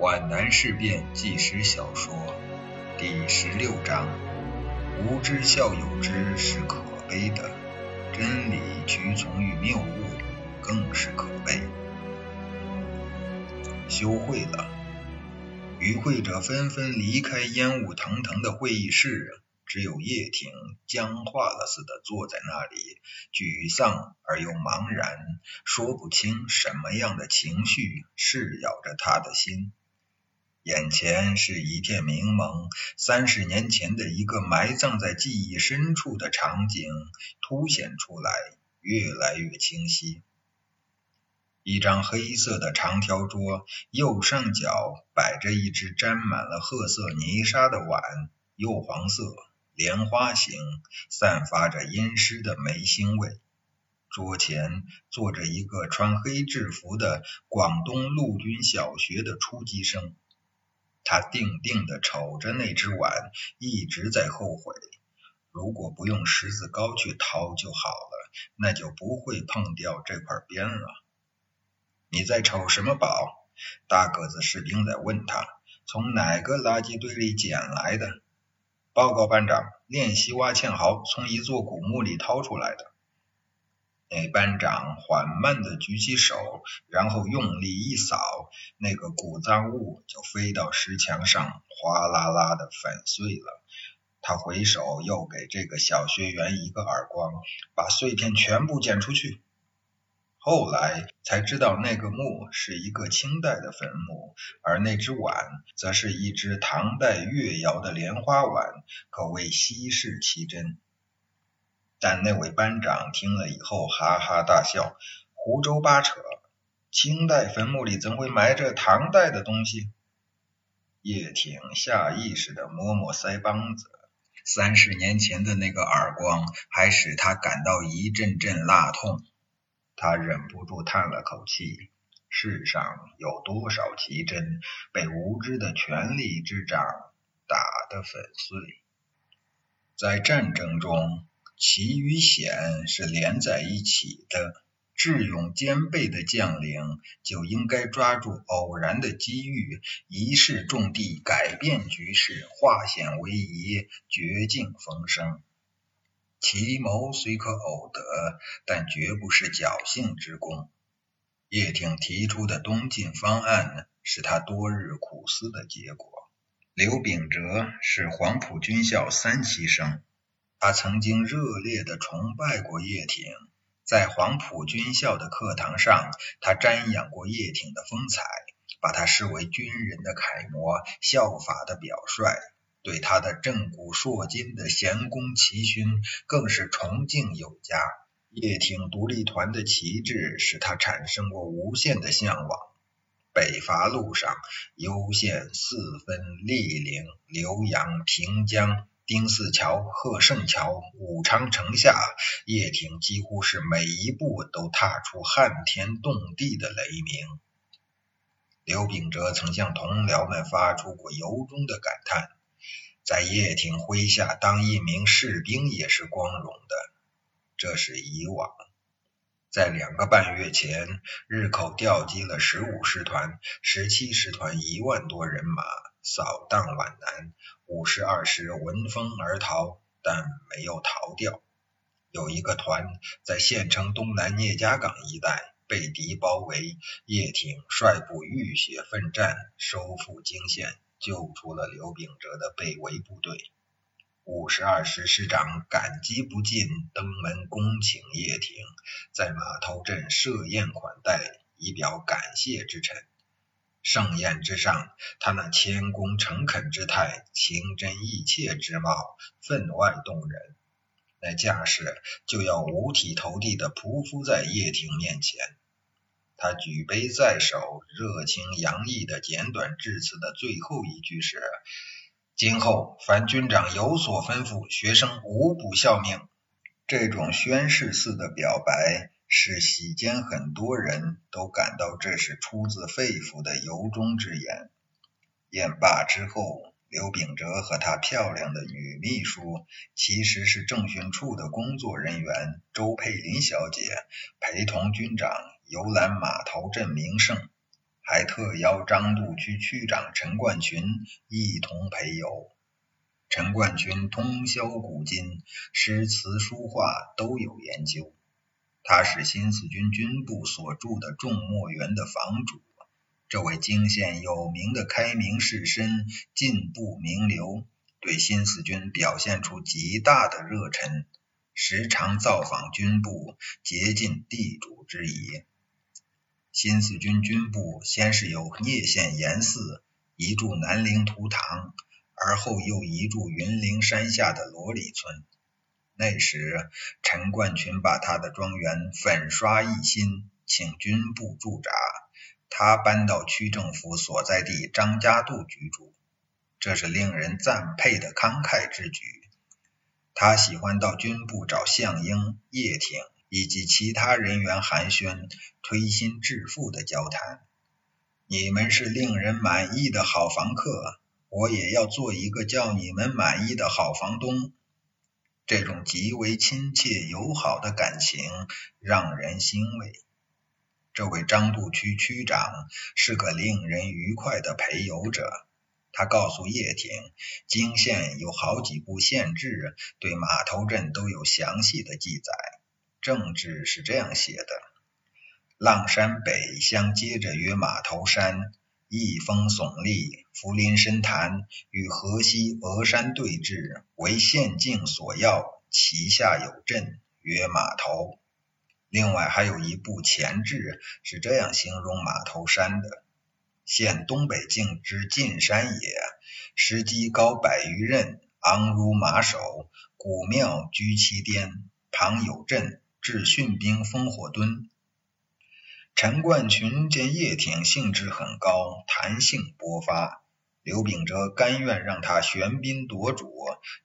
皖南事变纪实小说第十六章：无知孝有之是可悲的，真理屈从于谬误更是可悲。休会了，与会者纷纷离开烟雾腾腾的会议室。只有叶挺僵化了似的坐在那里，沮丧而又茫然，说不清什么样的情绪噬咬着他的心。眼前是一片明蒙，三十年前的一个埋葬在记忆深处的场景凸显出来，越来越清晰。一张黑色的长条桌，右上角摆着一只沾满了褐色泥沙的碗，釉黄色。莲花形，散发着阴湿的霉腥味。桌前坐着一个穿黑制服的广东陆军小学的初级生，他定定地瞅着那只碗，一直在后悔。如果不用十字镐去掏就好了，那就不会碰掉这块边了。你在瞅什么宝？大个子士兵在问他，从哪个垃圾堆里捡来的？报告班长，练习挖堑壕，从一座古墓里掏出来的。那班长缓慢地举起手，然后用力一扫，那个古脏物就飞到石墙上，哗啦啦地粉碎了。他回手又给这个小学员一个耳光，把碎片全部捡出去。后来才知道，那个墓是一个清代的坟墓，而那只碗则是一只唐代越窑的莲花碗，可谓稀世奇珍。但那位班长听了以后哈哈大笑，胡诌八扯，清代坟墓里怎会埋着唐代的东西？叶挺下意识地摸摸腮帮子，三十年前的那个耳光还使他感到一阵阵辣痛。他忍不住叹了口气：世上有多少奇珍被无知的权力之掌打得粉碎？在战争中，奇与险是连在一起的。智勇兼备的将领就应该抓住偶然的机遇，一试重地，改变局势，化险为夷，绝境逢生。奇谋虽可偶得，但绝不是侥幸之功。叶挺提出的东进方案是他多日苦思的结果。刘秉哲是黄埔军校三期生，他曾经热烈地崇拜过叶挺。在黄埔军校的课堂上，他瞻仰过叶挺的风采，把他视为军人的楷模、效法的表率。对他的震古烁今的贤功奇勋更是崇敬有加。叶挺独立团的旗帜使他产生过无限的向往。北伐路上，攸县、四分、莅陵、浏阳、平江、丁四桥、贺胜桥、武昌城下，叶挺几乎是每一步都踏出撼天动地的雷鸣。刘秉哲曾向同僚们发出过由衷的感叹。在叶挺麾下当一名士兵也是光荣的，这是以往。在两个半月前，日寇调集了十五师团、十七师团一万多人马，扫荡皖南。五十二师闻风而逃，但没有逃掉。有一个团在县城东南聂家岗一带被敌包围，叶挺率部浴血奋战，收复泾县。救出了刘秉哲的被围部队，五十二师师长感激不尽，登门恭请叶挺在码头镇设宴款待，以表感谢之忱。盛宴之上，他那谦恭诚恳之态、情真意切之貌，分外动人。那架势就要五体投地的匍匐在叶挺面前。他举杯在手，热情洋溢的简短致辞的最后一句是：“今后凡军长有所吩咐，学生无不效命。”这种宣誓似的表白，使席间很多人都感到这是出自肺腑的由衷之言。宴罢之后，刘秉哲和他漂亮的女秘书，其实是政训处的工作人员周佩林小姐，陪同军长。游览码头镇名胜，还特邀张渡区区长陈冠群一同陪游。陈冠群通晓古今，诗词书画都有研究。他是新四军军部所住的众墨园的房主。这位泾县有名的开明士绅，进步名流，对新四军表现出极大的热忱，时常造访军部，竭尽地主之谊。新四军军部先是由聂县严寺移驻南陵图堂，而后又移驻云陵山下的罗里村。那时，陈冠群把他的庄园粉刷一新，请军部驻扎。他搬到区政府所在地张家渡居住，这是令人赞佩的慷慨之举。他喜欢到军部找项英、叶挺以及其他人员寒暄，推心置腹的交谈。你们是令人满意的好房客，我也要做一个叫你们满意的好房东。这种极为亲切友好的感情让人欣慰。这位张渡区区长是个令人愉快的陪游者。他告诉叶挺，泾县有好几部县志对码头镇都有详细的记载。政治是这样写的：浪山北相接着约马头山，一峰耸立，福临深潭，与河西峨山对峙，为县境所要。其下有镇，曰码头。另外还有一部前志是这样形容马头山的：现东北境之进山也，石基高百余仞，昂如马首，古庙居其巅，旁有镇，置训兵烽火墩。陈冠群见叶挺兴致很高，谈性勃发，刘秉哲甘愿让他喧宾夺主，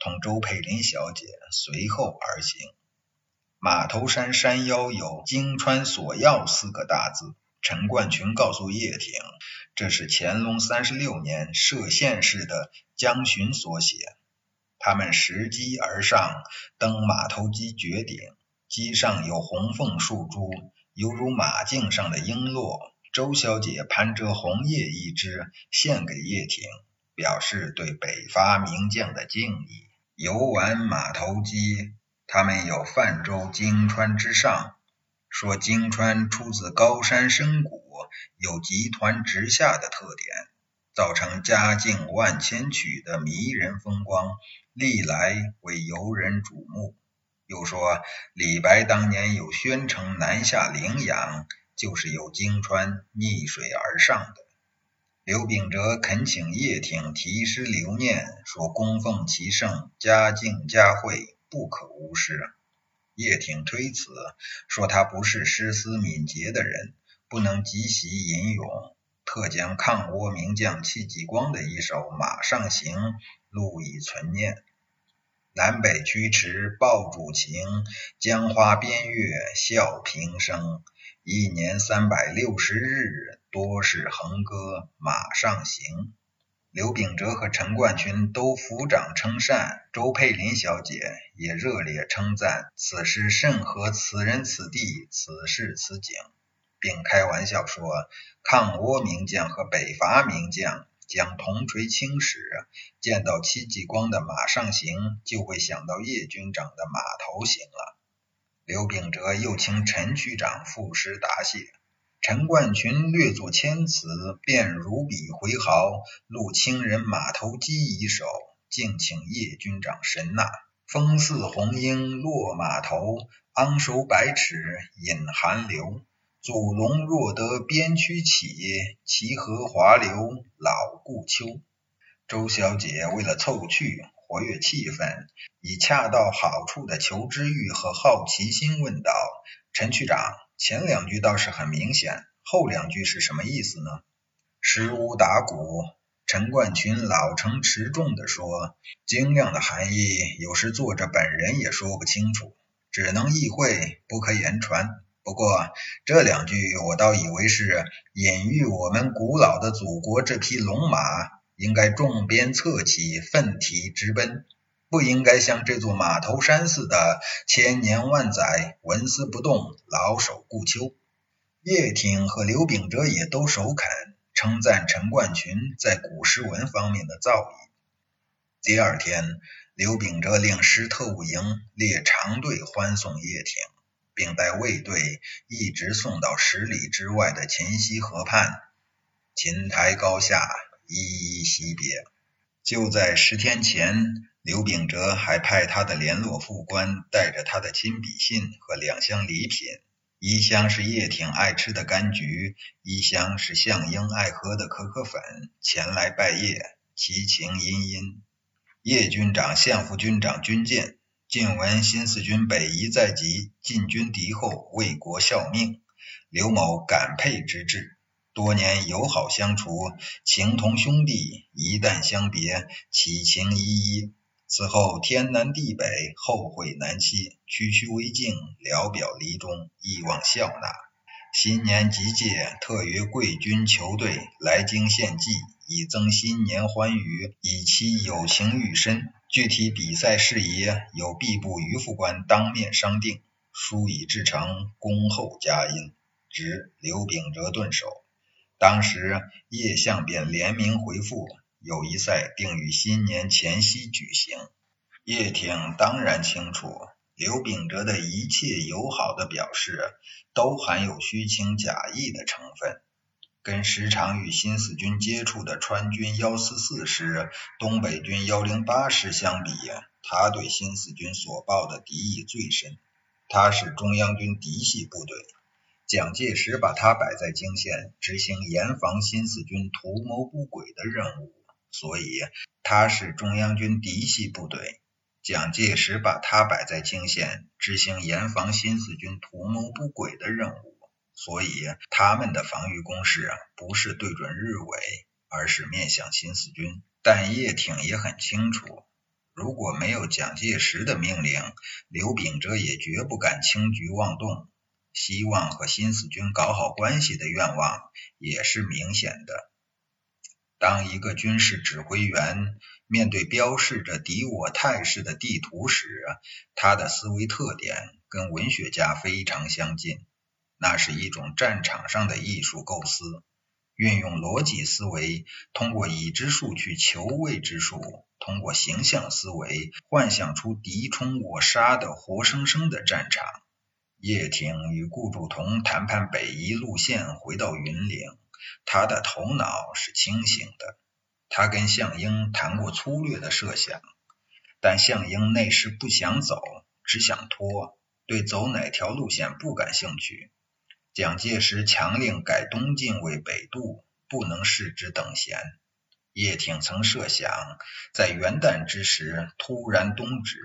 同周佩林小姐随后而行。马头山山腰有“京川索要”四个大字。陈冠群告诉叶挺，这是乾隆三十六年歙县市的江巡所写。他们拾机而上，登马头基绝顶，机上有红凤数株，犹如马颈上的璎珞。周小姐攀折红叶一枝，献给叶挺，表示对北伐名将的敬意。游玩马头基。他们有泛舟泾川之上，说泾川出自高山深谷，有集团直下的特点，造成佳境万千曲的迷人风光，历来为游人瞩目。又说李白当年有宣城南下陵阳，就是由泾川逆水而上的。刘秉哲恳请叶挺题诗留念，说供奉其圣，佳境佳惠。不可无视。叶挺推辞，说他不是诗思敏捷的人，不能即席吟咏，特将抗倭名将戚继光的一首《马上行》录以存念。南北驱驰报主情，江花边月笑平生。一年三百六十日，多是横歌《马上行》。刘秉哲和陈冠群都抚掌称善，周佩林小姐也热烈称赞此诗甚合此人此地此事此景，并开玩笑说：抗倭名将和北伐名将将同垂青史，见到戚继光的马上行，就会想到叶军长的马头行了。刘秉哲又请陈区长赋诗答谢。陈冠群略作谦辞，便如笔回毫，录清人马头鸡一首，敬请叶军长神纳。风似红英落马头，昂首百尺饮寒流。祖龙若得边区起，齐河华流老故丘。周小姐为了凑趣，活跃气氛，以恰到好处的求知欲和好奇心问道：“陈区长。”前两句倒是很明显，后两句是什么意思呢？石屋打鼓，陈冠群老成持重地说，精亮的含义有时作者本人也说不清楚，只能意会，不可言传。不过这两句我倒以为是隐喻我们古老的祖国这匹龙马应该重鞭策起，奋蹄直奔。不应该像这座马头山似的，千年万载纹丝不动，老守故丘。叶挺和刘秉哲也都首肯，称赞陈冠群在古诗文方面的造诣。第二天，刘秉哲令师特务营列长队欢送叶挺，并带卫队一直送到十里之外的秦西河畔。琴台高下，依依惜别。就在十天前，刘秉哲还派他的联络副官带着他的亲笔信和两箱礼品，一箱是叶挺爱吃的柑橘，一箱是项英爱喝的可可粉，前来拜谒，其情殷殷。叶军长、县副军长军舰，晋闻新四军北移在即，进军敌后，为国效命。刘某感佩之至。多年友好相处，情同兄弟。一旦相别，岂情依依。此后天南地北，后会难期。区区微敬，聊表离中，意望笑纳。新年即届，特约贵军球队来京献祭。以增新年欢愉，以期友情愈深。具体比赛事宜由吏部余副官当面商定。书已制成，恭候佳音。值刘秉哲顿首。当时叶相便联名回复，友谊赛定于新年前夕举行。叶挺当然清楚，刘秉哲的一切友好的表示，都含有虚情假意的成分。跟时常与新四军接触的川军幺四四师、东北军幺零八师相比，他对新四军所抱的敌意最深。他是中央军嫡系部队，蒋介石把他摆在泾县执行严防新四军图谋不轨的任务，所以他是中央军嫡系部队。蒋介石把他摆在泾县执行严防新四军图谋不轨的任务。所以，他们的防御攻势不是对准日伪，而是面向新四军。但叶挺也很清楚，如果没有蒋介石的命令，刘秉哲也绝不敢轻举妄动。希望和新四军搞好关系的愿望也是明显的。当一个军事指挥员面对标示着敌我态势的地图时，他的思维特点跟文学家非常相近。那是一种战场上的艺术构思，运用逻辑思维，通过已知数去求未知数，通过形象思维幻想出敌冲我杀的活生生的战场。叶挺与顾祝同谈判北移路线，回到云岭，他的头脑是清醒的。他跟项英谈过粗略的设想，但项英那时不想走，只想拖，对走哪条路线不感兴趣。蒋介石强令改东晋为北渡，不能视之等闲。叶挺曾设想，在元旦之时突然东指，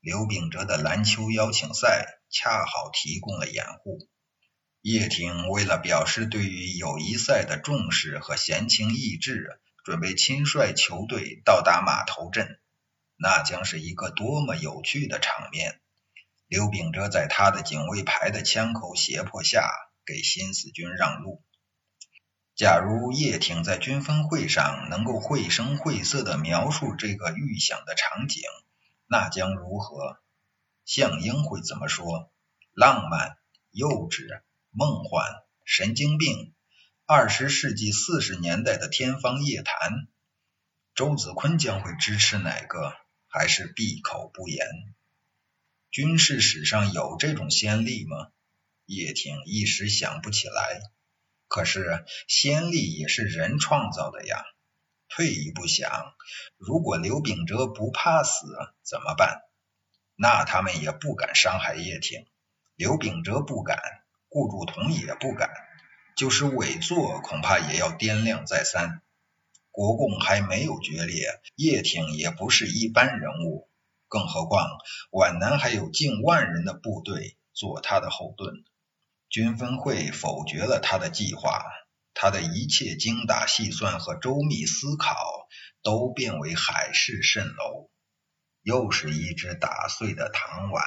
刘秉哲的篮球邀请赛恰好提供了掩护。叶挺为了表示对于友谊赛的重视和闲情逸致，准备亲率球队到达码头镇，那将是一个多么有趣的场面！刘秉哲在他的警卫排的枪口胁迫下，给新四军让路。假如叶挺在军分会上能够绘声绘色地描述这个预想的场景，那将如何？项英会怎么说？浪漫、幼稚、梦幻、神经病，二十世纪四十年代的天方夜谭。周子坤将会支持哪个？还是闭口不言？军事史上有这种先例吗？叶挺一时想不起来。可是先例也是人创造的呀。退一步想，如果刘秉哲不怕死怎么办？那他们也不敢伤害叶挺。刘秉哲不敢，顾祝同也不敢，就是伪作，恐怕也要掂量再三。国共还没有决裂，叶挺也不是一般人物。更何况皖南还有近万人的部队做他的后盾，军分会否决了他的计划，他的一切精打细算和周密思考都变为海市蜃楼，又是一只打碎的糖碗。